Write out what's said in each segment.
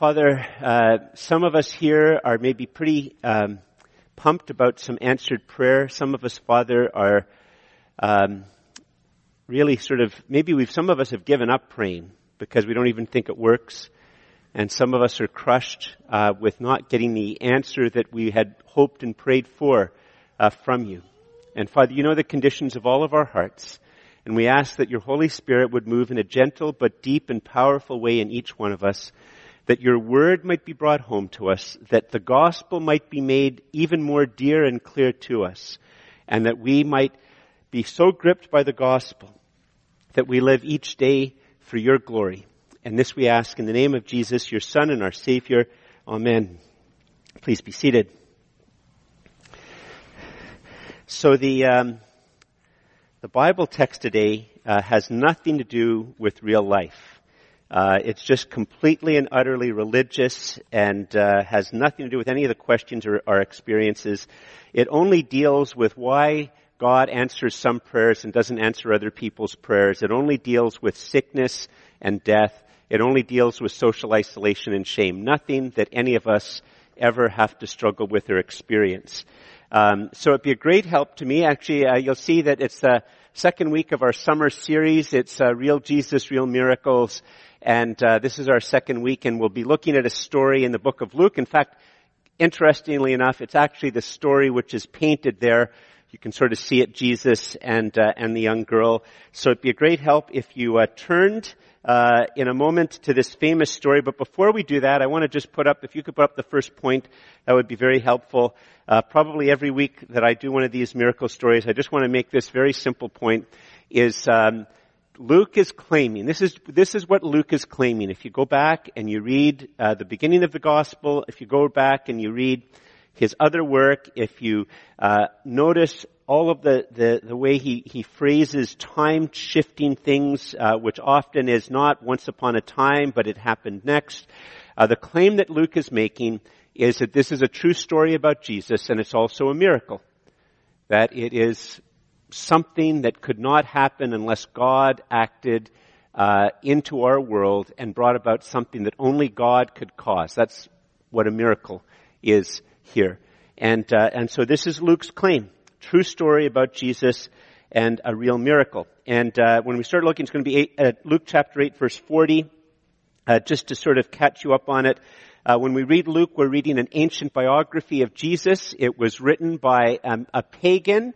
Father, uh, some of us here are maybe pretty um, pumped about some answered prayer. Some of us, Father, are um, really sort of maybe we've some of us have given up praying because we don't even think it works, and some of us are crushed uh, with not getting the answer that we had hoped and prayed for uh, from you. And Father, you know the conditions of all of our hearts. And we ask that your Holy Spirit would move in a gentle but deep and powerful way in each one of us that your word might be brought home to us, that the gospel might be made even more dear and clear to us, and that we might be so gripped by the gospel that we live each day for your glory. And this we ask in the name of Jesus, your Son and our Savior. Amen. Please be seated. So the um, the Bible text today uh, has nothing to do with real life. Uh, it's just completely and utterly religious and uh, has nothing to do with any of the questions or, or experiences. It only deals with why God answers some prayers and doesn't answer other people's prayers. It only deals with sickness and death. It only deals with social isolation and shame. Nothing that any of us ever have to struggle with or experience. Um, so it'd be a great help to me. Actually, uh, you'll see that it's the second week of our summer series. It's uh, Real Jesus, Real Miracles. And uh, this is our second week, and we'll be looking at a story in the book of Luke. In fact, interestingly enough, it's actually the story which is painted there. You can sort of see it, Jesus and uh, and the young girl. So it'd be a great help if you uh, turned uh, in a moment to this famous story. But before we do that, I want to just put up, if you could put up the first point, that would be very helpful. Uh, probably every week that I do one of these miracle stories, I just want to make this very simple point: is um, Luke is claiming, this is, this is what Luke is claiming. If you go back and you read uh, the beginning of the gospel, if you go back and you read his other work, if you uh, notice all of the, the, the, way he, he phrases time shifting things, uh, which often is not once upon a time, but it happened next. Uh, the claim that Luke is making is that this is a true story about Jesus and it's also a miracle. That it is something that could not happen unless God acted uh, into our world and brought about something that only God could cause. That's what a miracle is here. And uh, and so this is Luke's claim, true story about Jesus and a real miracle. And uh, when we start looking, it's going to be eight, uh, Luke chapter eight, verse forty. Uh, just to sort of catch you up on it. Uh, when we read Luke, we're reading an ancient biography of Jesus. It was written by um, a pagan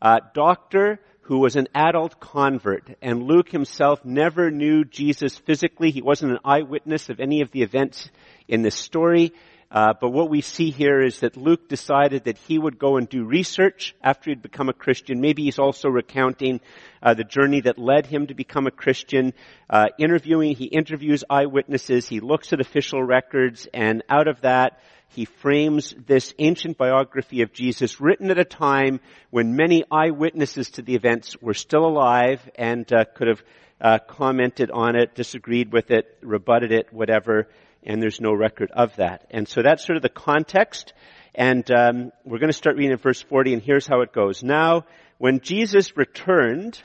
uh, doctor who was an adult convert. And Luke himself never knew Jesus physically. He wasn't an eyewitness of any of the events in this story. Uh, but what we see here is that Luke decided that he would go and do research after he'd become a Christian. Maybe he's also recounting uh, the journey that led him to become a Christian. Uh, interviewing, he interviews eyewitnesses. He looks at official records, and out of that, he frames this ancient biography of Jesus written at a time when many eyewitnesses to the events were still alive and uh, could have uh, commented on it, disagreed with it, rebutted it, whatever, and there's no record of that. And so that's sort of the context. And um, we're going to start reading in verse 40, and here's how it goes. Now, when Jesus returned,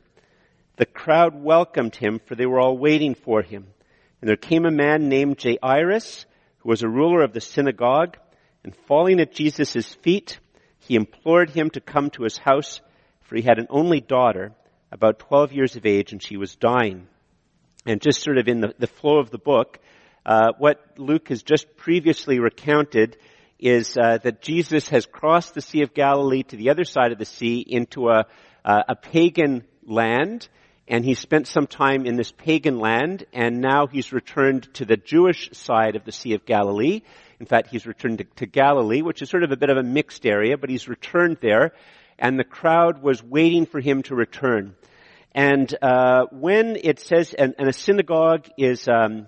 the crowd welcomed him, for they were all waiting for him. And there came a man named Jairus, who was a ruler of the synagogue, and falling at Jesus' feet, he implored him to come to his house, for he had an only daughter, about 12 years of age, and she was dying. And just sort of in the, the flow of the book, uh, what Luke has just previously recounted is uh, that Jesus has crossed the Sea of Galilee to the other side of the sea into a, uh, a pagan land, and he spent some time in this pagan land, and now he's returned to the Jewish side of the Sea of Galilee. In fact, he's returned to, to Galilee, which is sort of a bit of a mixed area, but he's returned there, and the crowd was waiting for him to return. And uh, when it says, and, and a synagogue is, um,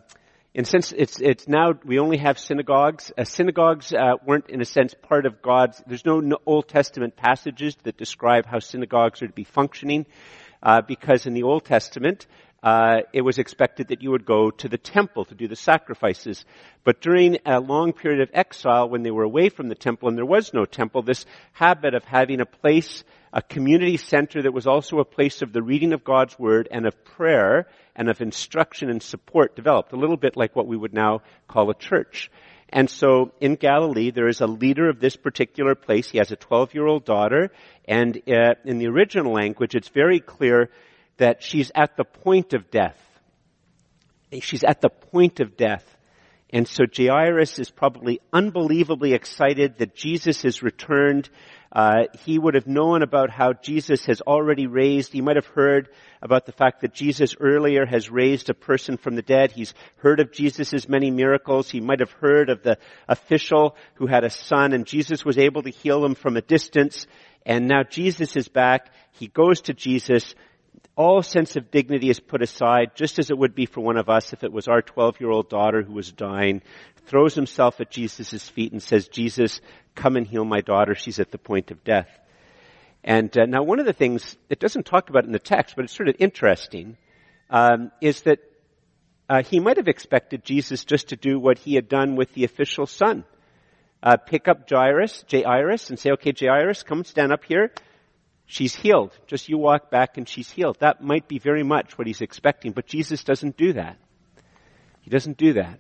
sense, it's it's now we only have synagogues. Uh, synagogues uh, weren't, in a sense, part of God's. There's no, no Old Testament passages that describe how synagogues are to be functioning uh, because in the Old Testament, uh, it was expected that you would go to the temple to do the sacrifices. But during a long period of exile, when they were away from the temple and there was no temple, this habit of having a place a community center that was also a place of the reading of God's Word and of prayer and of instruction and support developed, a little bit like what we would now call a church. And so in Galilee, there is a leader of this particular place. He has a 12 year old daughter. And uh, in the original language, it's very clear that she's at the point of death. She's at the point of death. And so Jairus is probably unbelievably excited that Jesus has returned. Uh, he would have known about how Jesus has already raised. He might have heard about the fact that Jesus earlier has raised a person from the dead. He's heard of Jesus' many miracles. He might have heard of the official who had a son and Jesus was able to heal him from a distance. And now Jesus is back. He goes to Jesus all sense of dignity is put aside, just as it would be for one of us if it was our 12 year old daughter who was dying, throws himself at Jesus' feet and says, Jesus, come and heal my daughter. She's at the point of death. And uh, now one of the things, it doesn't talk about in the text, but it's sort of interesting, um, is that uh, he might have expected Jesus just to do what he had done with the official son. Uh, pick up Jairus, Jairus, and say, okay, Jairus, come stand up here she's healed. Just you walk back and she's healed. That might be very much what he's expecting, but Jesus doesn't do that. He doesn't do that.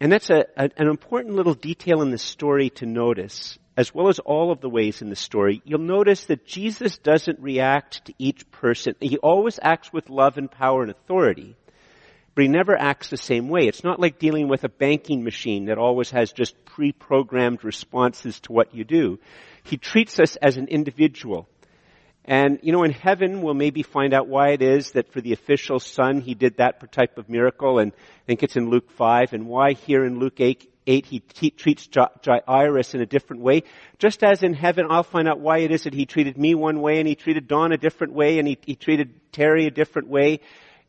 And that's a, a, an important little detail in the story to notice, as well as all of the ways in the story. You'll notice that Jesus doesn't react to each person. He always acts with love and power and authority, but he never acts the same way. It's not like dealing with a banking machine that always has just pre-programmed responses to what you do. He treats us as an individual. And, you know, in heaven, we'll maybe find out why it is that for the official son, he did that type of miracle, and I think it's in Luke 5, and why here in Luke 8, 8 he treats Jairus in a different way. Just as in heaven, I'll find out why it is that he treated me one way, and he treated Don a different way, and he, he treated Terry a different way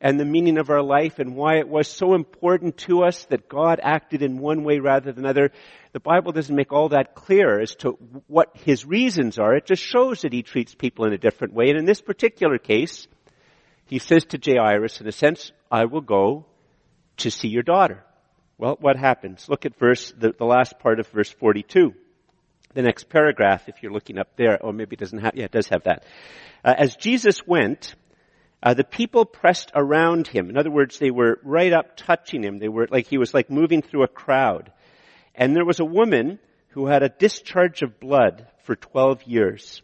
and the meaning of our life and why it was so important to us that God acted in one way rather than another. The Bible doesn't make all that clear as to what his reasons are. It just shows that he treats people in a different way. And in this particular case, he says to Jairus, in a sense, I will go to see your daughter. Well, what happens? Look at verse, the, the last part of verse 42. The next paragraph, if you're looking up there, or maybe it doesn't have, yeah, it does have that. Uh, as Jesus went, uh, the people pressed around him. In other words, they were right up touching him. They were like he was like moving through a crowd. And there was a woman who had a discharge of blood for 12 years.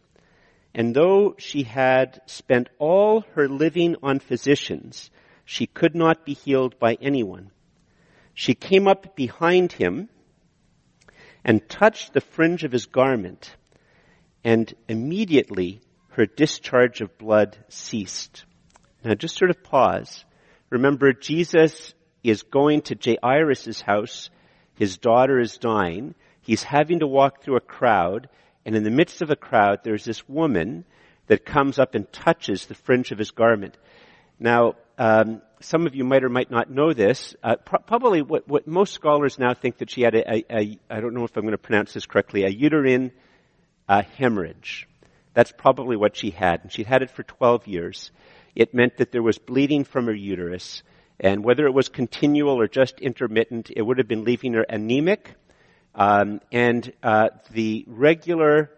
And though she had spent all her living on physicians, she could not be healed by anyone. She came up behind him and touched the fringe of his garment, and immediately her discharge of blood ceased. Now just sort of pause. Remember, Jesus is going to Jairus' house. His daughter is dying. He's having to walk through a crowd. And in the midst of a crowd, there's this woman that comes up and touches the fringe of his garment. Now, um, some of you might or might not know this. Uh, pro- probably what, what, most scholars now think that she had a, a, a, I don't know if I'm going to pronounce this correctly, a uterine uh, hemorrhage. That's probably what she had. And she'd had it for 12 years it meant that there was bleeding from her uterus. And whether it was continual or just intermittent, it would have been leaving her anemic. Um, and uh, the regular,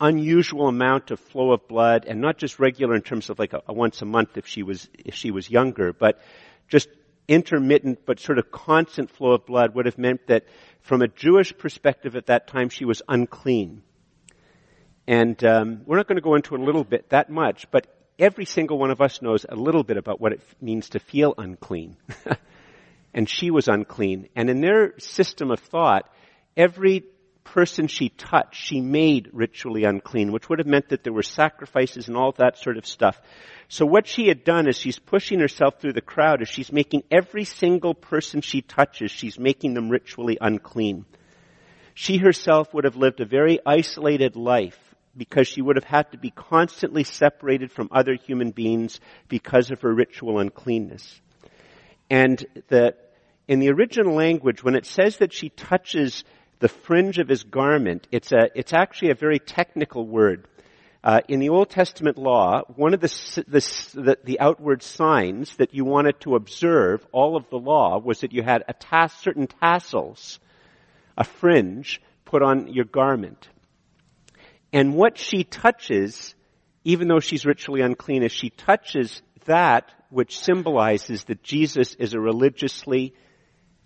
unusual amount of flow of blood, and not just regular in terms of like a, a once a month if she was if she was younger, but just intermittent but sort of constant flow of blood would have meant that from a Jewish perspective at that time she was unclean. And um, we're not going to go into a little bit that much, but every single one of us knows a little bit about what it means to feel unclean. and she was unclean. And in their system of thought, every person she touched, she made ritually unclean, which would have meant that there were sacrifices and all that sort of stuff. So what she had done is she's pushing herself through the crowd, is she's making every single person she touches, she's making them ritually unclean. She herself would have lived a very isolated life because she would have had to be constantly separated from other human beings because of her ritual uncleanness. And the, in the original language, when it says that she touches the fringe of his garment, it's a, it's actually a very technical word. Uh, in the Old Testament law, one of the, the, the, outward signs that you wanted to observe, all of the law, was that you had a tas- certain tassels, a fringe, put on your garment. And what she touches, even though she's ritually unclean, is she touches that which symbolizes that Jesus is a religiously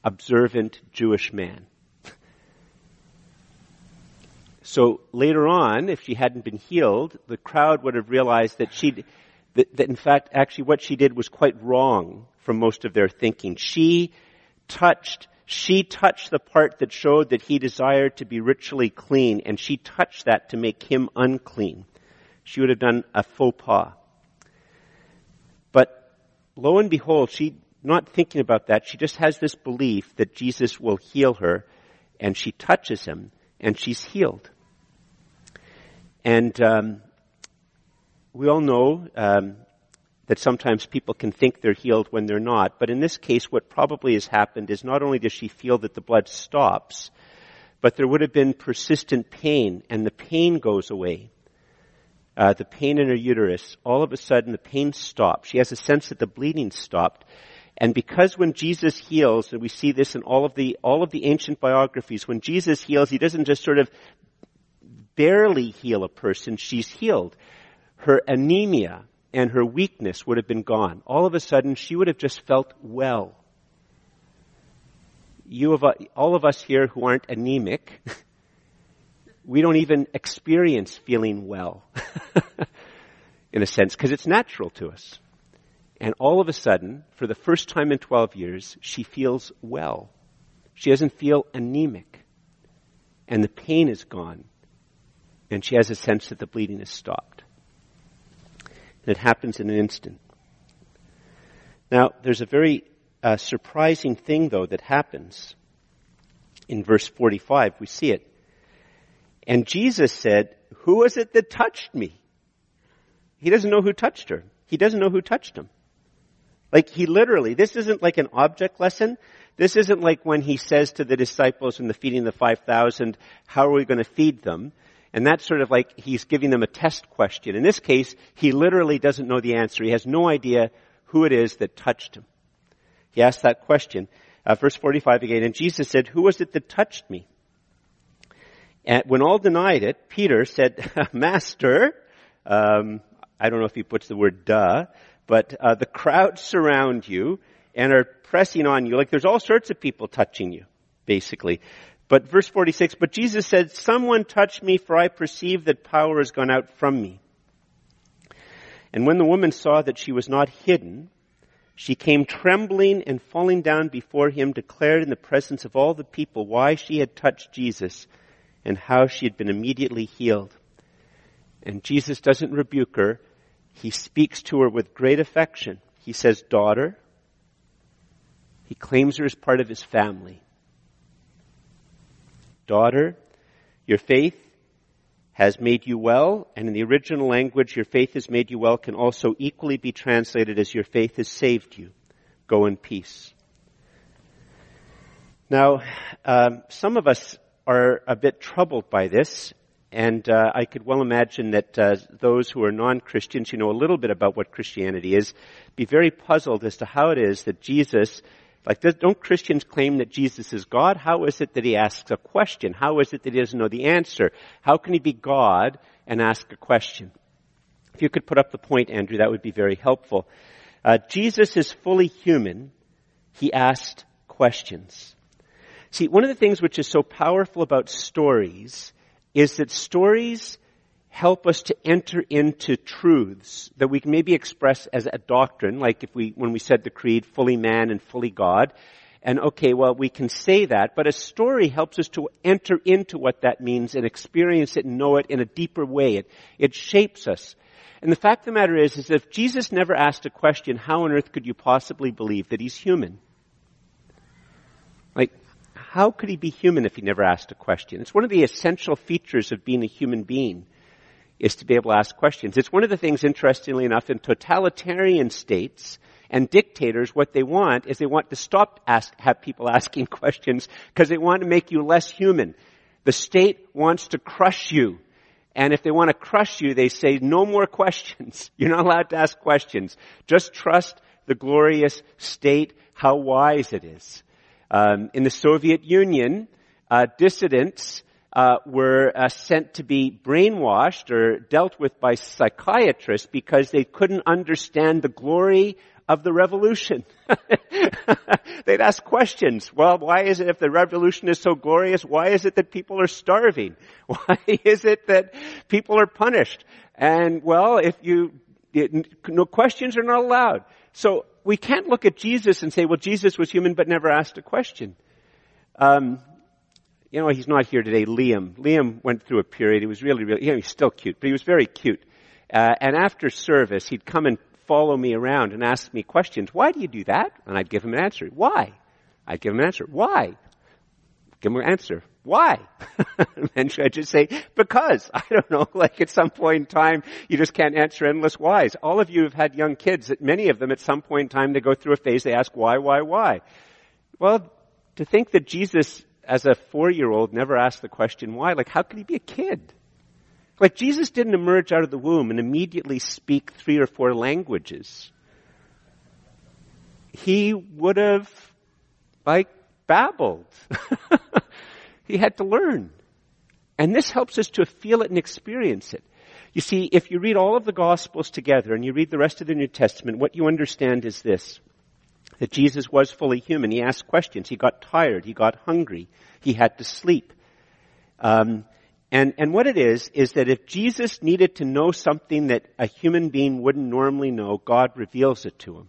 observant Jewish man. So later on, if she hadn't been healed, the crowd would have realized that she, that, that in fact, actually what she did was quite wrong from most of their thinking. She touched, she touched the part that showed that he desired to be ritually clean, and she touched that to make him unclean. She would have done a faux pas. But lo and behold, she, not thinking about that, she just has this belief that Jesus will heal her, and she touches him, and she's healed. And um, we all know um, that sometimes people can think they're healed when they're not. But in this case, what probably has happened is not only does she feel that the blood stops, but there would have been persistent pain, and the pain goes away. Uh, the pain in her uterus, all of a sudden the pain stops. She has a sense that the bleeding stopped. And because when Jesus heals, and we see this in all of the, all of the ancient biographies, when Jesus heals, he doesn't just sort of barely heal a person, she's healed. Her anemia and her weakness would have been gone. All of a sudden, she would have just felt well. You all of us here who aren't anemic, we don't even experience feeling well, in a sense, because it's natural to us. And all of a sudden, for the first time in 12 years, she feels well. She doesn't feel anemic. And the pain is gone and she has a sense that the bleeding has stopped. It happens in an instant. Now, there's a very uh, surprising thing, though, that happens. In verse 45, we see it. And Jesus said, Who was it that touched me? He doesn't know who touched her. He doesn't know who touched him. Like, he literally, this isn't like an object lesson. This isn't like when he says to the disciples in the feeding of the 5,000, how are we going to feed them? And that's sort of like he's giving them a test question. In this case, he literally doesn't know the answer. He has no idea who it is that touched him. He asked that question. Uh, verse 45 again, and Jesus said, who was it that touched me? And when all denied it, Peter said, Master, um, I don't know if he puts the word duh, but uh, the crowd surround you and are pressing on you. Like there's all sorts of people touching you, basically. But verse 46, but Jesus said, someone touched me for I perceive that power has gone out from me. And when the woman saw that she was not hidden, she came trembling and falling down before him, declared in the presence of all the people why she had touched Jesus and how she had been immediately healed. And Jesus doesn't rebuke her. He speaks to her with great affection. He says, daughter. He claims her as part of his family. Daughter, your faith has made you well, and in the original language, your faith has made you well can also equally be translated as your faith has saved you. Go in peace. Now, um, some of us are a bit troubled by this, and uh, I could well imagine that uh, those who are non-Christians, who know a little bit about what Christianity is, be very puzzled as to how it is that Jesus like, don't Christians claim that Jesus is God? How is it that he asks a question? How is it that he doesn't know the answer? How can he be God and ask a question? If you could put up the point, Andrew, that would be very helpful. Uh, Jesus is fully human. He asked questions. See, one of the things which is so powerful about stories is that stories help us to enter into truths that we can maybe express as a doctrine, like if we, when we said the creed, fully man and fully God. And okay, well, we can say that, but a story helps us to enter into what that means and experience it and know it in a deeper way. It, it shapes us. And the fact of the matter is, is if Jesus never asked a question, how on earth could you possibly believe that he's human? Like, how could he be human if he never asked a question? It's one of the essential features of being a human being is to be able to ask questions. It's one of the things, interestingly enough, in totalitarian states and dictators, what they want is they want to stop ask, have people asking questions because they want to make you less human. The state wants to crush you. And if they want to crush you, they say, no more questions. You're not allowed to ask questions. Just trust the glorious state, how wise it is. Um, in the Soviet Union, uh, dissidents uh, were uh, sent to be brainwashed or dealt with by psychiatrists because they couldn't understand the glory of the revolution. They'd ask questions. Well, why is it if the revolution is so glorious, why is it that people are starving? Why is it that people are punished? And well, if you, no questions are not allowed. So we can't look at Jesus and say, well, Jesus was human but never asked a question. Um, you know, he's not here today, Liam. Liam went through a period, he was really, really, you know, he's still cute, but he was very cute. Uh, and after service, he'd come and follow me around and ask me questions. Why do you do that? And I'd give him an answer. Why? I'd give him an answer. Why? Give him an answer. Why? and I'd just say, because. I don't know, like at some point in time, you just can't answer endless whys. All of you have had young kids, many of them at some point in time, they go through a phase, they ask why, why, why. Well, to think that Jesus, as a four-year-old, never asked the question why, like how could he be a kid? Like Jesus didn't emerge out of the womb and immediately speak three or four languages. He would have, like, babbled. he had to learn. And this helps us to feel it and experience it. You see, if you read all of the Gospels together and you read the rest of the New Testament, what you understand is this. That Jesus was fully human. He asked questions. He got tired. He got hungry. He had to sleep. Um, and, and what it is, is that if Jesus needed to know something that a human being wouldn't normally know, God reveals it to him.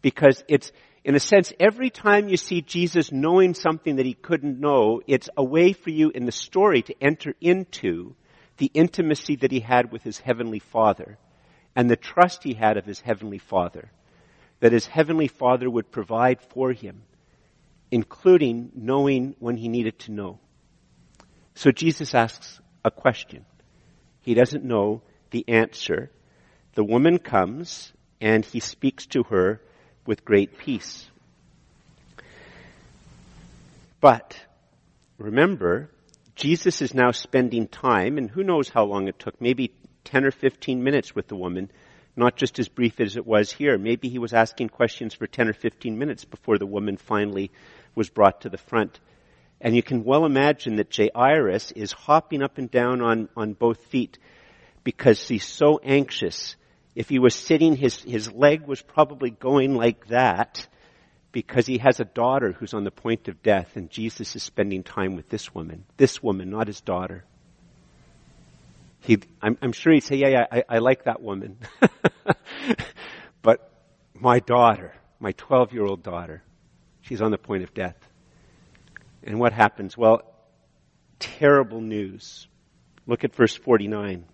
Because it's, in a sense, every time you see Jesus knowing something that he couldn't know, it's a way for you in the story to enter into the intimacy that he had with his heavenly father and the trust he had of his heavenly father. That his heavenly father would provide for him, including knowing when he needed to know. So Jesus asks a question. He doesn't know the answer. The woman comes and he speaks to her with great peace. But remember, Jesus is now spending time, and who knows how long it took, maybe 10 or 15 minutes with the woman, not just as brief as it was here. Maybe he was asking questions for 10 or 15 minutes before the woman finally was brought to the front. And you can well imagine that Jairus is hopping up and down on, on both feet because he's so anxious. If he was sitting, his, his leg was probably going like that because he has a daughter who's on the point of death and Jesus is spending time with this woman. This woman, not his daughter. He, I'm, I'm sure he'd say, yeah, yeah, I, I like that woman. but my daughter, my 12 year old daughter, she's on the point of death. And what happens? Well, terrible news. Look at verse 49.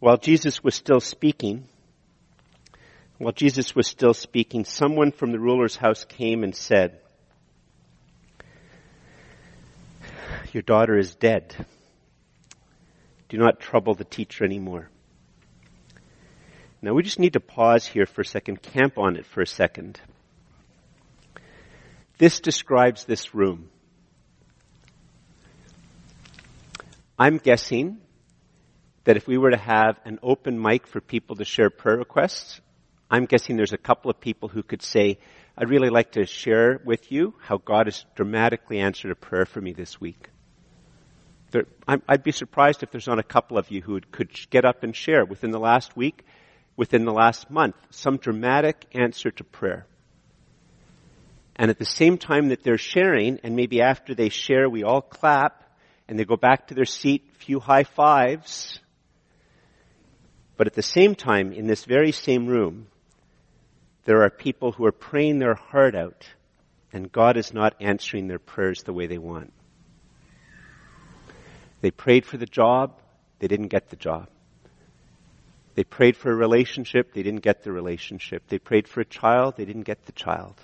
While Jesus was still speaking, while Jesus was still speaking, someone from the ruler's house came and said, Your daughter is dead. Do not trouble the teacher anymore. Now we just need to pause here for a second, camp on it for a second. This describes this room. I'm guessing that if we were to have an open mic for people to share prayer requests, I'm guessing there's a couple of people who could say, I'd really like to share with you how God has dramatically answered a prayer for me this week. There, I'd be surprised if there's not a couple of you who could get up and share within the last week, within the last month, some dramatic answer to prayer. And at the same time that they're sharing, and maybe after they share, we all clap, and they go back to their seat, few high fives. But at the same time, in this very same room, there are people who are praying their heart out, and God is not answering their prayers the way they want. They prayed for the job, they didn't get the job. They prayed for a relationship, they didn't get the relationship. They prayed for a child, they didn't get the child.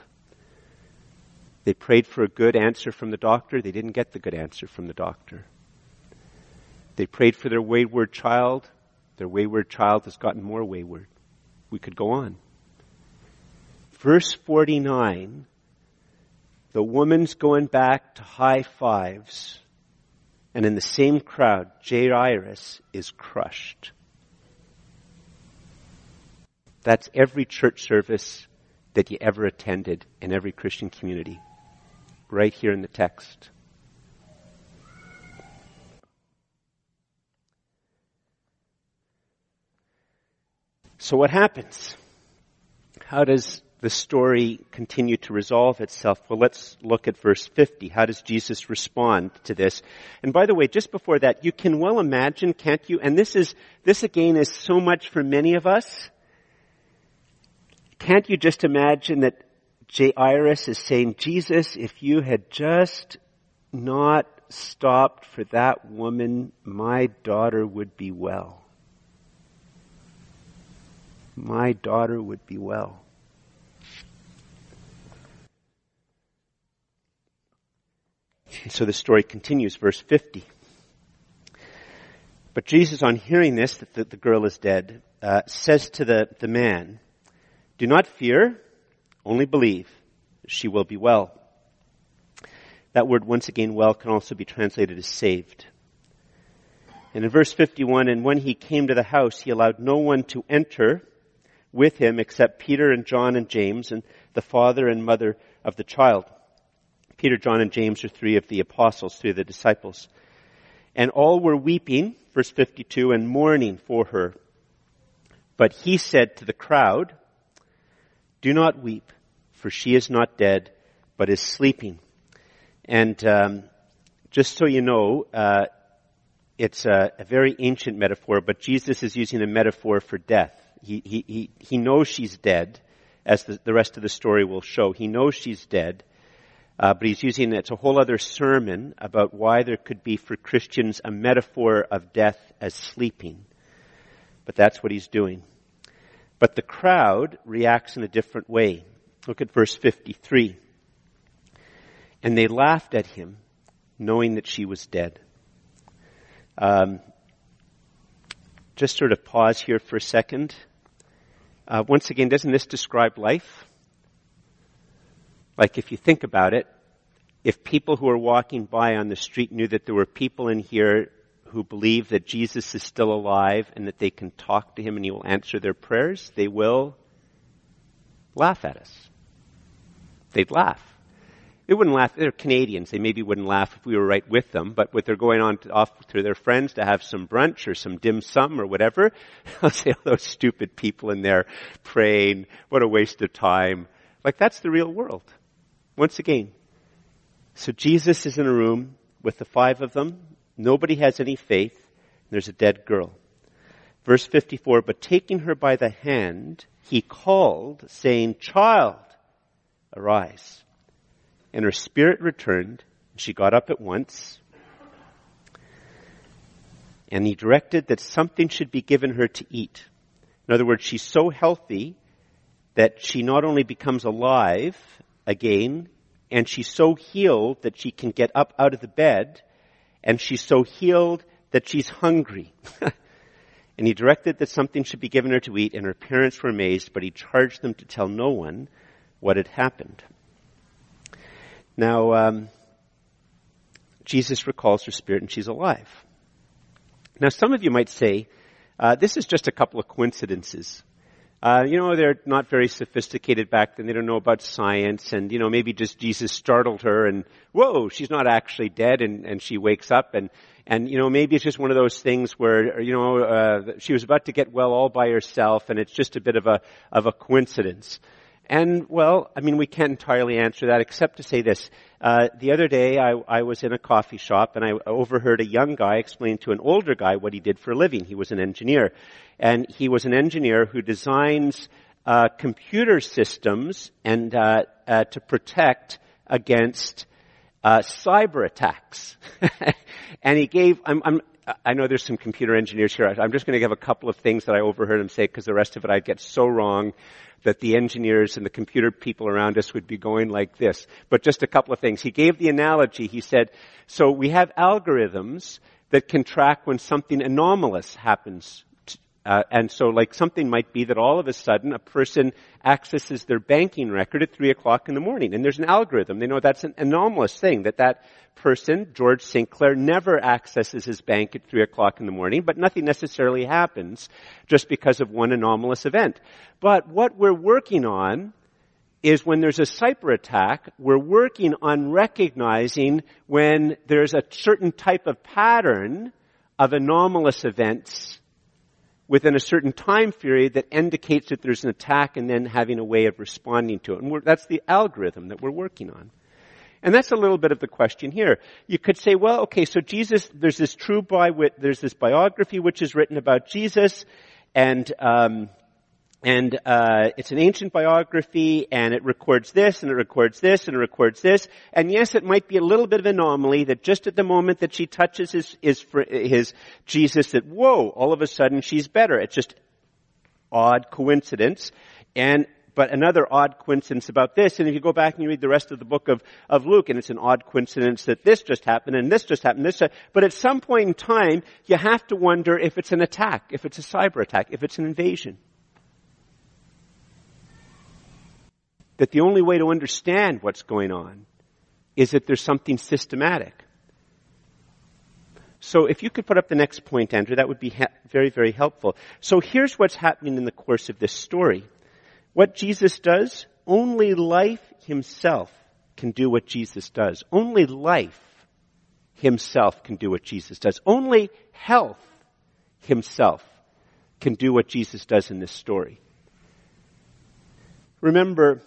They prayed for a good answer from the doctor. They didn't get the good answer from the doctor. They prayed for their wayward child. Their wayward child has gotten more wayward. We could go on. Verse 49, the woman's going back to high fives, and in the same crowd, Jairus is crushed. That's every church service that you ever attended in every Christian community, right here in the text. So, what happens? How does the story continue to resolve itself? Well, let's look at verse 50. How does Jesus respond to this? And by the way, just before that, you can well imagine, can't you? And this is, this again is so much for many of us. Can't you just imagine that Jairus is saying, Jesus, if you had just not stopped for that woman, my daughter would be well. My daughter would be well. So the story continues, verse 50. But Jesus, on hearing this, that the, the girl is dead, uh, says to the, the man, Do not fear, only believe. She will be well. That word, once again, well, can also be translated as saved. And in verse 51, and when he came to the house, he allowed no one to enter with him except Peter and John and James and the father and mother of the child. Peter, John, and James are three of the apostles, three of the disciples. And all were weeping, verse 52, and mourning for her. But he said to the crowd, Do not weep, for she is not dead, but is sleeping. And um, just so you know, uh, it's a, a, very ancient metaphor, but Jesus is using a metaphor for death. He, he, he, he knows she's dead, as the, the rest of the story will show. He knows she's dead, uh, but he's using it's a whole other sermon about why there could be for Christians a metaphor of death as sleeping. But that's what he's doing. But the crowd reacts in a different way. Look at verse 53. And they laughed at him, knowing that she was dead. Um, just sort of pause here for a second. Uh, once again, doesn't this describe life? Like if you think about it, if people who are walking by on the street knew that there were people in here who believe that Jesus is still alive and that they can talk to him and he will answer their prayers, they will laugh at us. They'd laugh. They wouldn't laugh. They're Canadians. They maybe wouldn't laugh if we were right with them, but if they're going on to, off to their friends to have some brunch or some dim sum or whatever, they'll say, oh, those stupid people in there praying, what a waste of time. Like that's the real world. Once again. So Jesus is in a room with the five of them. Nobody has any faith. There's a dead girl. Verse 54, but taking her by the hand, he called, saying, Child, arise. And her spirit returned, and she got up at once. And he directed that something should be given her to eat. In other words, she's so healthy that she not only becomes alive again, and she's so healed that she can get up out of the bed, and she's so healed that she's hungry. and he directed that something should be given her to eat, and her parents were amazed, but he charged them to tell no one what had happened. Now, um, Jesus recalls her spirit, and she's alive. Now, some of you might say, uh, this is just a couple of coincidences. Uh, you know, they're not very sophisticated back then. They don't know about science, and you know, maybe just Jesus startled her, and whoa, she's not actually dead, and and she wakes up, and and you know, maybe it's just one of those things where you know uh, she was about to get well all by herself, and it's just a bit of a of a coincidence. And well, I mean, we can't entirely answer that except to say this. Uh, the other day, I, I, was in a coffee shop and I overheard a young guy explain to an older guy what he did for a living. He was an engineer, and he was an engineer who designs uh, computer systems and uh, uh to protect against uh, cyber attacks. and he gave. I'm, I'm I know there's some computer engineers here. I'm just going to give a couple of things that I overheard him say because the rest of it I'd get so wrong that the engineers and the computer people around us would be going like this. But just a couple of things. He gave the analogy. He said, so we have algorithms that can track when something anomalous happens uh, and so like something might be that all of a sudden a person accesses their banking record at three o'clock in the morning. And there's an algorithm. They know that's an anomalous thing that that person, George Sinclair, never accesses his bank at three o'clock in the morning, but nothing necessarily happens just because of one anomalous event. But what we're working on is when there's a cyber attack, we're working on recognizing when there's a certain type of pattern of anomalous events within a certain time period that indicates that there's an attack and then having a way of responding to it. And that's the algorithm that we're working on. And that's a little bit of the question here. You could say, well, okay, so Jesus, there's this true by, there's this biography which is written about Jesus, and um, and uh, it's an ancient biography, and it records this, and it records this, and it records this. And yes, it might be a little bit of an anomaly that just at the moment that she touches his, his, his Jesus, that whoa, all of a sudden she's better. It's just odd coincidence. And but another odd coincidence about this, and if you go back and you read the rest of the book of, of Luke, and it's an odd coincidence that this just happened, and this just happened, this, but at some point in time, you have to wonder if it's an attack, if it's a cyber attack, if it's an invasion. That the only way to understand what's going on is that there's something systematic. So if you could put up the next point, Andrew, that would be ha- very, very helpful. So here's what's happening in the course of this story. What Jesus does, only life himself can do what Jesus does. Only life himself can do what Jesus does. Only health himself can do what Jesus does in this story. Remember,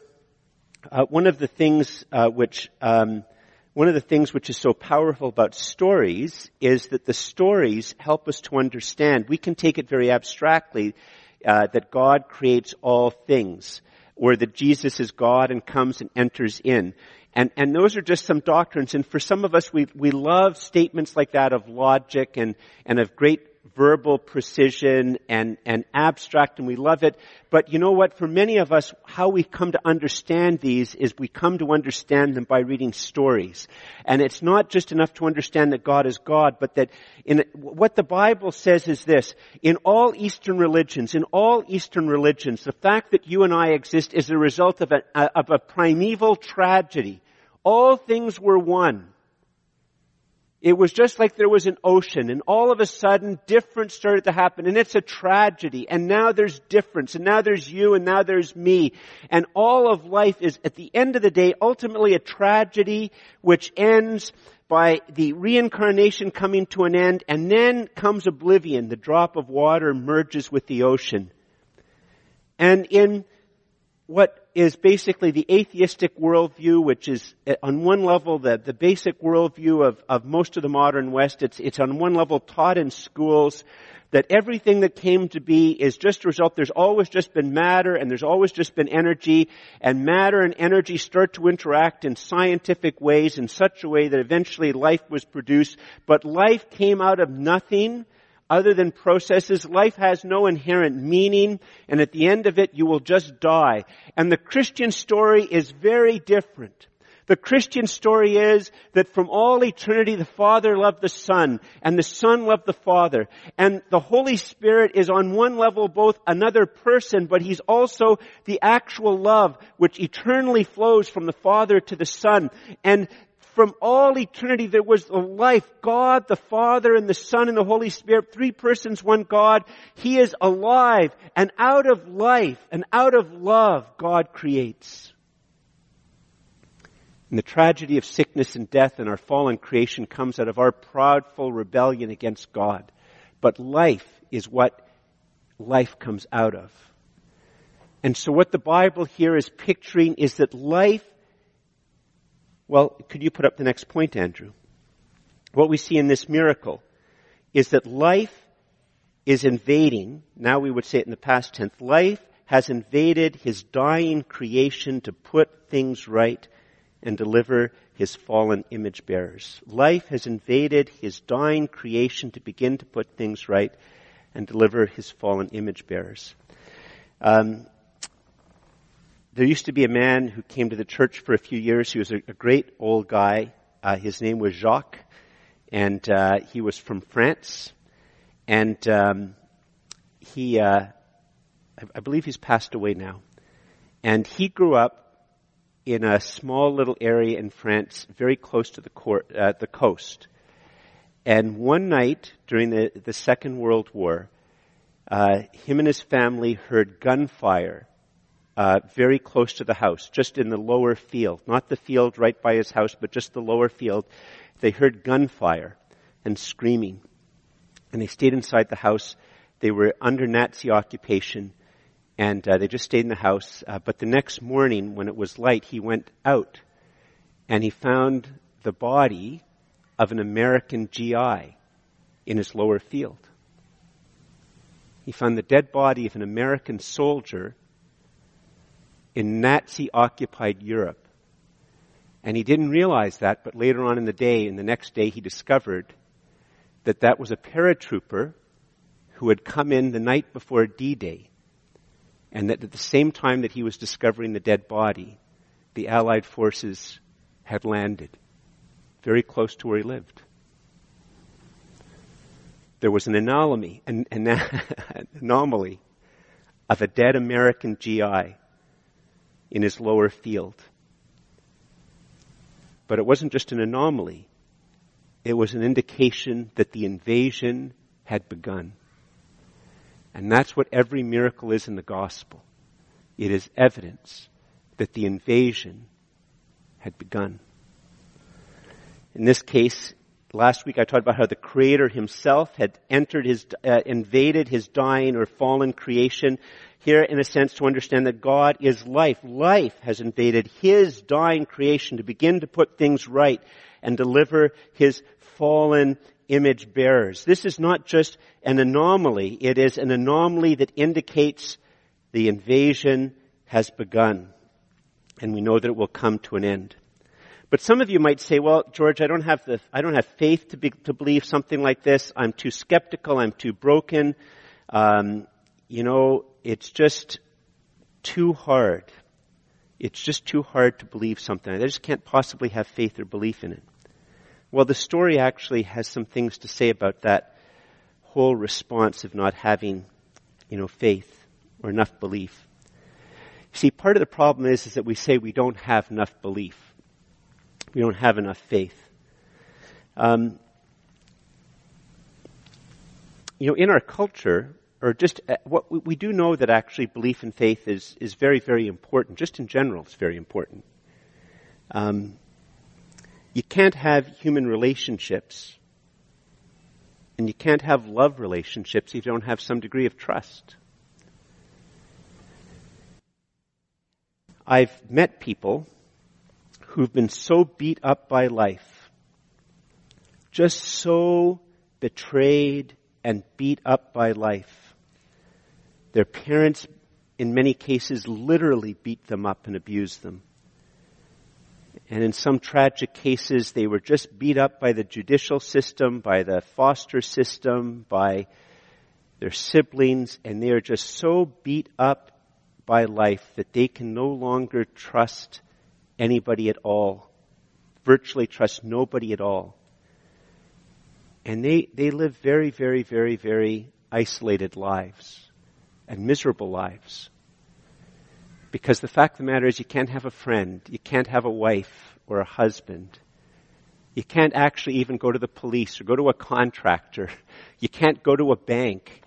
uh, one of the things uh, which um, one of the things which is so powerful about stories is that the stories help us to understand. We can take it very abstractly uh, that God creates all things, or that Jesus is God and comes and enters in. And, and those are just some doctrines. And for some of us, we, we love statements like that of logic and, and of great verbal precision and, and abstract and we love it. But you know what? For many of us, how we come to understand these is we come to understand them by reading stories. And it's not just enough to understand that God is God, but that in, what the Bible says is this. In all Eastern religions, in all Eastern religions, the fact that you and I exist is a result of a, of a primeval tragedy. All things were one. It was just like there was an ocean and all of a sudden difference started to happen and it's a tragedy and now there's difference and now there's you and now there's me and all of life is at the end of the day ultimately a tragedy which ends by the reincarnation coming to an end and then comes oblivion. The drop of water merges with the ocean. And in what is basically the atheistic worldview, which is uh, on one level the, the basic worldview of, of most of the modern West. It's, it's on one level taught in schools that everything that came to be is just a result. There's always just been matter and there's always just been energy and matter and energy start to interact in scientific ways in such a way that eventually life was produced. But life came out of nothing other than processes. Life has no inherent meaning, and at the end of it, you will just die. And the Christian story is very different. The Christian story is that from all eternity the Father loved the Son, and the Son loved the Father, and the Holy Spirit is on one level both another person, but He's also the actual love which eternally flows from the Father to the Son. And from all eternity there was the life. God, the Father, and the Son, and the Holy Spirit, three persons, one God. He is alive, and out of life, and out of love, God creates. And the tragedy of sickness and death in our fallen creation comes out of our proudful rebellion against God. But life is what life comes out of. And so what the Bible here is picturing is that life well, could you put up the next point, Andrew? What we see in this miracle is that life is invading, now we would say it in the past tense, life has invaded his dying creation to put things right and deliver his fallen image bearers. Life has invaded his dying creation to begin to put things right and deliver his fallen image bearers. Um, there used to be a man who came to the church for a few years. He was a, a great old guy. Uh, his name was Jacques, and uh, he was from France. And um, he, uh, I, I believe he's passed away now. And he grew up in a small little area in France, very close to the, court, uh, the coast. And one night during the, the Second World War, uh, him and his family heard gunfire uh, very close to the house, just in the lower field, not the field right by his house, but just the lower field. They heard gunfire and screaming. And they stayed inside the house They were under Nazi occupation and uh, they just stayed in the house. Uh, but the next morning, when it was light, he went out and he found the body of an American GI in his lower field. He found the dead body of an American soldier in Nazi occupied Europe. And he didn't realize that, but later on in the day, and the next day, he discovered that that was a paratrooper who had come in the night before D-Day. And that at the same time that he was discovering the dead body, the Allied forces had landed very close to where he lived. There was an anomaly, an, an anomaly of a dead American GI in his lower field. But it wasn't just an anomaly. It was an indication that the invasion had begun. And that's what every miracle is in the gospel. It is evidence that the invasion had begun. In this case, last week I talked about how the Creator Himself had entered His, uh, invaded His dying or fallen creation. Here, in a sense, to understand that God is life. Life has invaded His dying creation to begin to put things right and deliver His fallen image bearers. This is not just an anomaly. It is an anomaly that indicates the invasion has begun. And we know that it will come to an end. But some of you might say, well, George, I don't have the, I don't have faith to, be, to believe something like this. I'm too skeptical. I'm too broken. Um, you know, it's just too hard. It's just too hard to believe something. I just can't possibly have faith or belief in it. Well, the story actually has some things to say about that whole response of not having, you know, faith or enough belief. See, part of the problem is, is that we say we don't have enough belief. We don't have enough faith. Um, you know, in our culture, or just uh, what we, we do know that actually belief and faith is is very very important. Just in general, it's very important. Um, you can't have human relationships, and you can't have love relationships if you don't have some degree of trust. I've met people who've been so beat up by life, just so betrayed and beat up by life. Their parents, in many cases, literally beat them up and abused them. And in some tragic cases, they were just beat up by the judicial system, by the foster system, by their siblings, and they are just so beat up by life that they can no longer trust anybody at all, virtually trust nobody at all. And they, they live very, very, very, very isolated lives and miserable lives. Because the fact of the matter is you can't have a friend, you can't have a wife or a husband. You can't actually even go to the police or go to a contractor. You can't go to a bank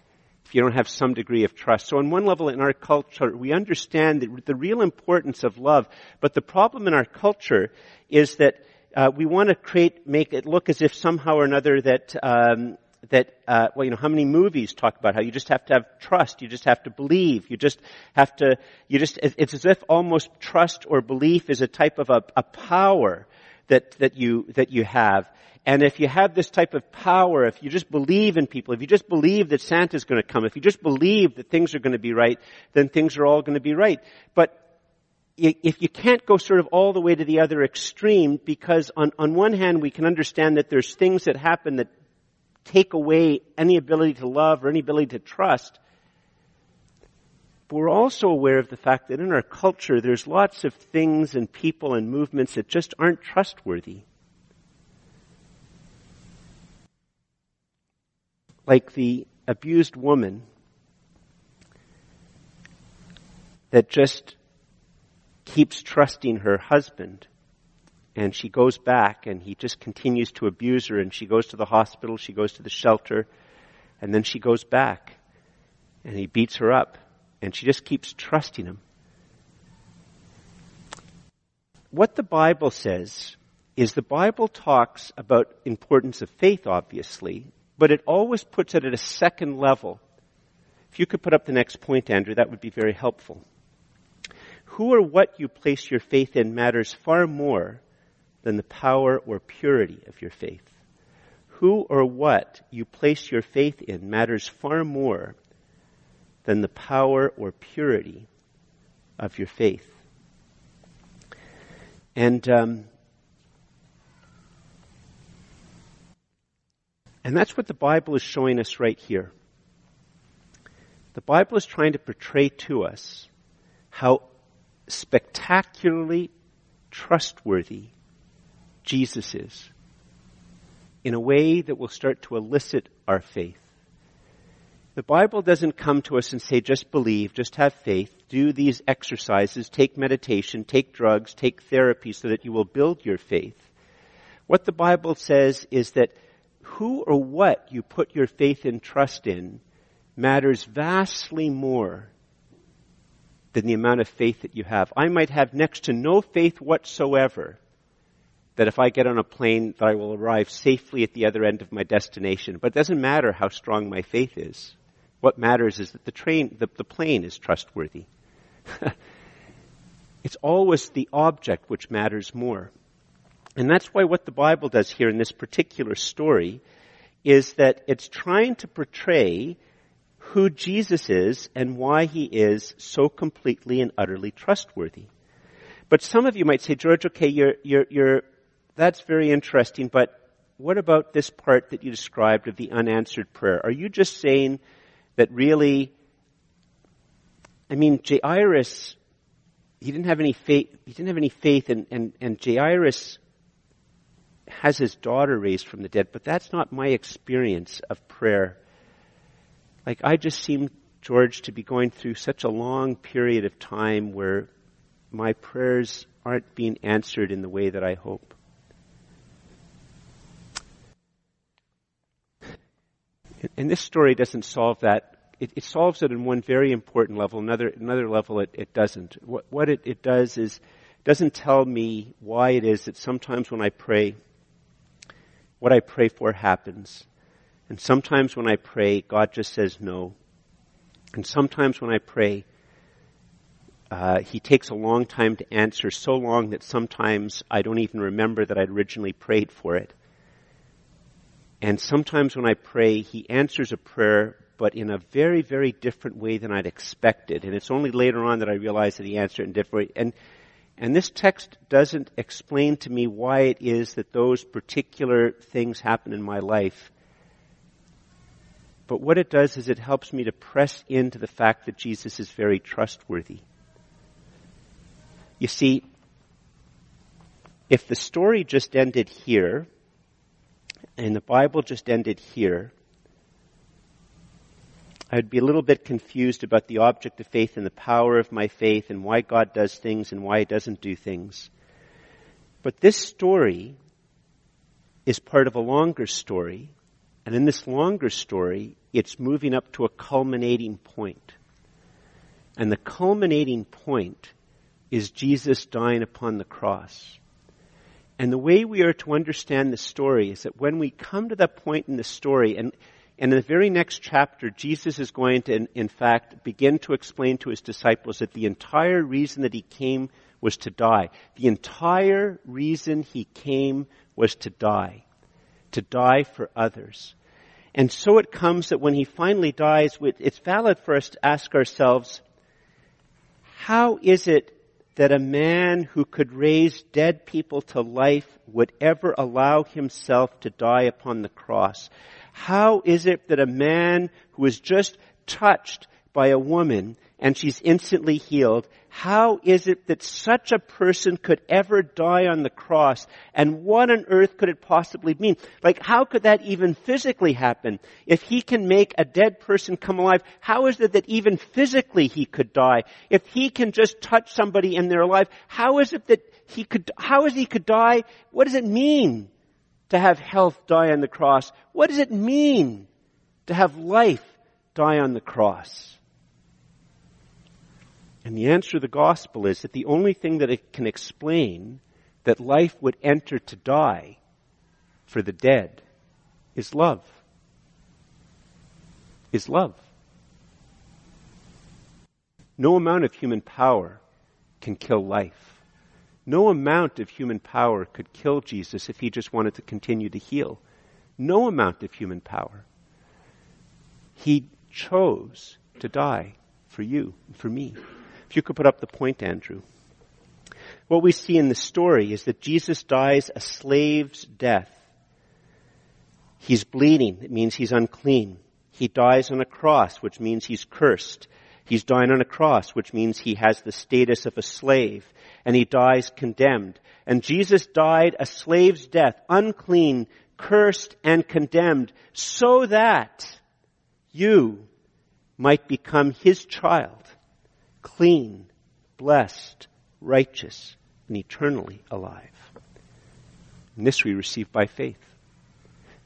if you don't have some degree of trust. So on one level in our culture, we understand the, the real importance of love, but the problem in our culture is that uh, we want to create, make it look as if somehow or another that um, that uh, well, you know, how many movies talk about how you just have to have trust, you just have to believe, you just have to, you just, it's as if almost trust or belief is a type of a, a power that that you that you have. And if you have this type of power, if you just believe in people, if you just believe that Santa's going to come, if you just believe that things are going to be right, then things are all going to be right. But if you can't go sort of all the way to the other extreme, because on, on one hand we can understand that there's things that happen that take away any ability to love or any ability to trust, but we're also aware of the fact that in our culture there's lots of things and people and movements that just aren't trustworthy. like the abused woman that just keeps trusting her husband and she goes back and he just continues to abuse her and she goes to the hospital, she goes to the shelter, and then she goes back and he beats her up and she just keeps trusting him. What the Bible says is the Bible talks about importance of faith, obviously, but it always puts it at a second level If you could put up the next point, Andrew, that would be very helpful. Who or what you place your faith in matters far more than the power or purity of your faith. Who or what you place your faith in matters far more than the power or purity of your faith. And um, and that's what the Bible is showing us right here. The Bible is trying to portray to us how spectacularly trustworthy Jesus is in a way that will start to elicit our faith. The Bible doesn't come to us and say, just believe, just have faith, do these exercises, take meditation, take drugs, take therapy so that you will build your faith. What the Bible says is that who or what you put your faith and trust in matters vastly more than the amount of faith that you have. I might have next to no faith whatsoever that if I get on a plane that I will arrive safely at the other end of my destination. But it doesn't matter how strong my faith is. What matters is that the train, the, the plane is trustworthy. it's always the object which matters more. And that's why what the Bible does here in this particular story is that it's trying to portray who Jesus is and why he is so completely and utterly trustworthy. But some of you might say, George, okay, you're, you're, you're, that's very interesting, but what about this part that you described of the unanswered prayer? Are you just saying that really, I mean, Jairus, he didn't have any faith, he didn't have any faith and, and, and Jairus has his daughter raised from the dead, but that's not my experience of prayer like I just seem, George, to be going through such a long period of time where my prayers aren't being answered in the way that I hope. And this story doesn't solve that. It, it solves it in one very important level. Another, another level, it, it doesn't. What, what it, it does is, doesn't tell me why it is that sometimes when I pray, what I pray for happens. And sometimes when I pray, God just says no. And sometimes when I pray, uh, he takes a long time to answer, so long that sometimes I don't even remember that I'd originally prayed for it. And sometimes when I pray, he answers a prayer, but in a very, very different way than I'd expected. And it's only later on that I realize that he answered in different way. And, and this text doesn't explain to me why it is that those particular things happen in my life. But what it does is it helps me to press into the fact that Jesus is very trustworthy. You see, if the story just ended here, and the Bible just ended here, I'd be a little bit confused about the object of faith and the power of my faith and why God does things and why He doesn't do things. But this story is part of a longer story and in this longer story, it's moving up to a culminating point. And the culminating point is Jesus dying upon the cross. And the way we are to understand the story is that when we come to that point in the story, and, and in the very next chapter, Jesus is going to, in, in fact, begin to explain to his disciples that the entire reason that he came was to die. The entire reason he came was to die to die for others. And so it comes that when he finally dies, it's valid for us to ask ourselves, how is it that a man who could raise dead people to life would ever allow himself to die upon the cross? How is it that a man who was just touched by a woman and she's instantly healed. How is it that such a person could ever die on the cross? And what on earth could it possibly mean? Like, how could that even physically happen? If he can make a dead person come alive, how is it that even physically he could die? If he can just touch somebody and they're alive, how is it that he could, how is he could die? What does it mean to have health die on the cross? What does it mean to have life die on the cross? And the answer to the gospel is that the only thing that it can explain that life would enter to die for the dead is love. Is love. No amount of human power can kill life. No amount of human power could kill Jesus if he just wanted to continue to heal. No amount of human power. He chose to die for you, for me. If you could put up the point, Andrew. What we see in the story is that Jesus dies a slave's death. He's bleeding. It means he's unclean. He dies on a cross, which means he's cursed. He's dying on a cross, which means he has the status of a slave. And he dies condemned. And Jesus died a slave's death, unclean, cursed, and condemned, so that you might become his child, clean, blessed, righteous, and eternally alive. And this we receive by faith.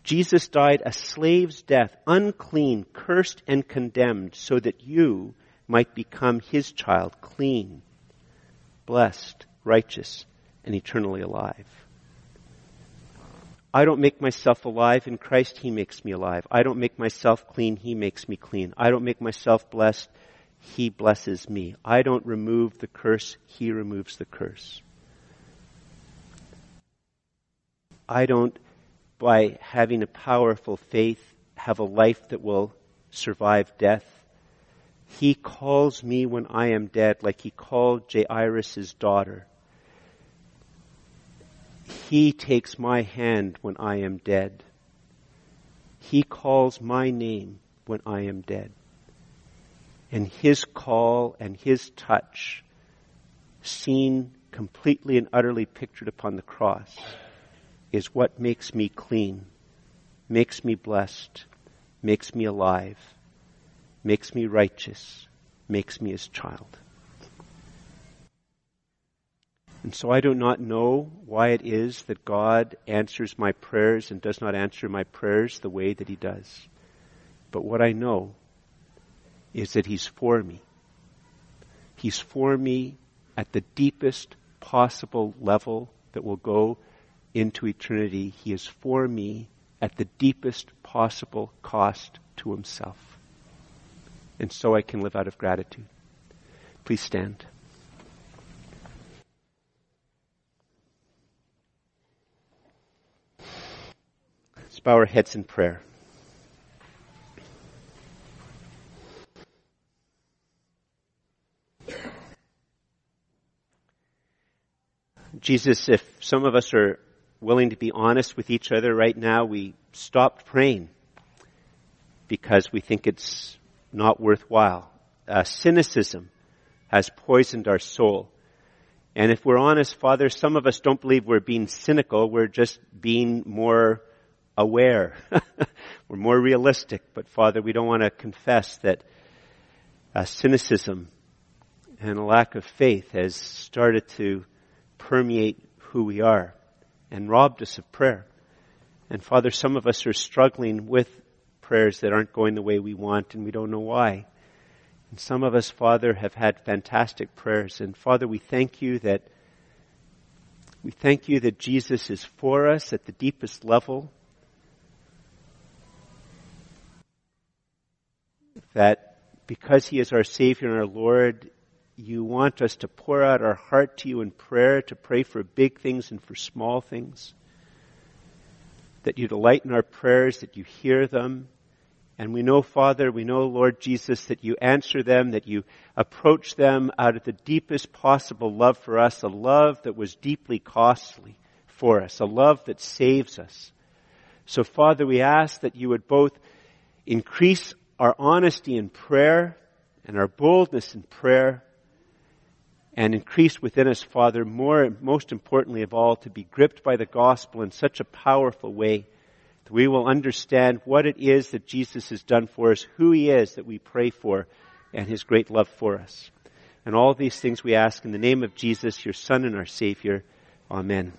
Jesus died a slave's death, unclean, cursed, and condemned, so that you might become his child, clean, blessed, righteous, and eternally alive. I don't make myself alive in Christ, He makes me alive. I don't make myself clean, He makes me clean. I don't make myself blessed, He blesses me. I don't remove the curse, He removes the curse. I don't, by having a powerful faith, have a life that will survive death. He calls me when I am dead, like He called Jairus' daughter. He takes my hand when I am dead. He calls my name when I am dead. And His call and His touch, seen completely and utterly pictured upon the cross, is what makes me clean, makes me blessed, makes me alive, makes me righteous, makes me His child. And so I do not know why it is that God answers my prayers and does not answer my prayers the way that He does. But what I know is that He's for me. He's for me at the deepest possible level that will go into eternity. He is for me at the deepest possible cost to Himself. And so I can live out of gratitude. Please stand. bow our heads in prayer. Jesus, if some of us are willing to be honest with each other right now, we stopped praying because we think it's not worthwhile. Uh, cynicism has poisoned our soul. And if we're honest, Father, some of us don't believe we're being cynical. We're just being more aware. We're more realistic, but Father, we don't want to confess that uh, cynicism and a lack of faith has started to permeate who we are and robbed us of prayer. And Father, some of us are struggling with prayers that aren't going the way we want and we don't know why. And some of us, Father, have had fantastic prayers. And Father, we thank you that we thank you that Jesus is for us at the deepest level that because He is our Savior and our Lord, you want us to pour out our heart to you in prayer, to pray for big things and for small things. That you delight in our prayers, that you hear them. And we know, Father, we know, Lord Jesus, that you answer them, that you approach them out of the deepest possible love for us, a love that was deeply costly for us, a love that saves us. So, Father, we ask that you would both increase our honesty in prayer and our boldness in prayer and increase within us, Father, more, most importantly of all, to be gripped by the gospel in such a powerful way that we will understand what it is that Jesus has done for us, who He is that we pray for, and His great love for us. And all these things we ask in the name of Jesus, your Son and our Savior. Amen.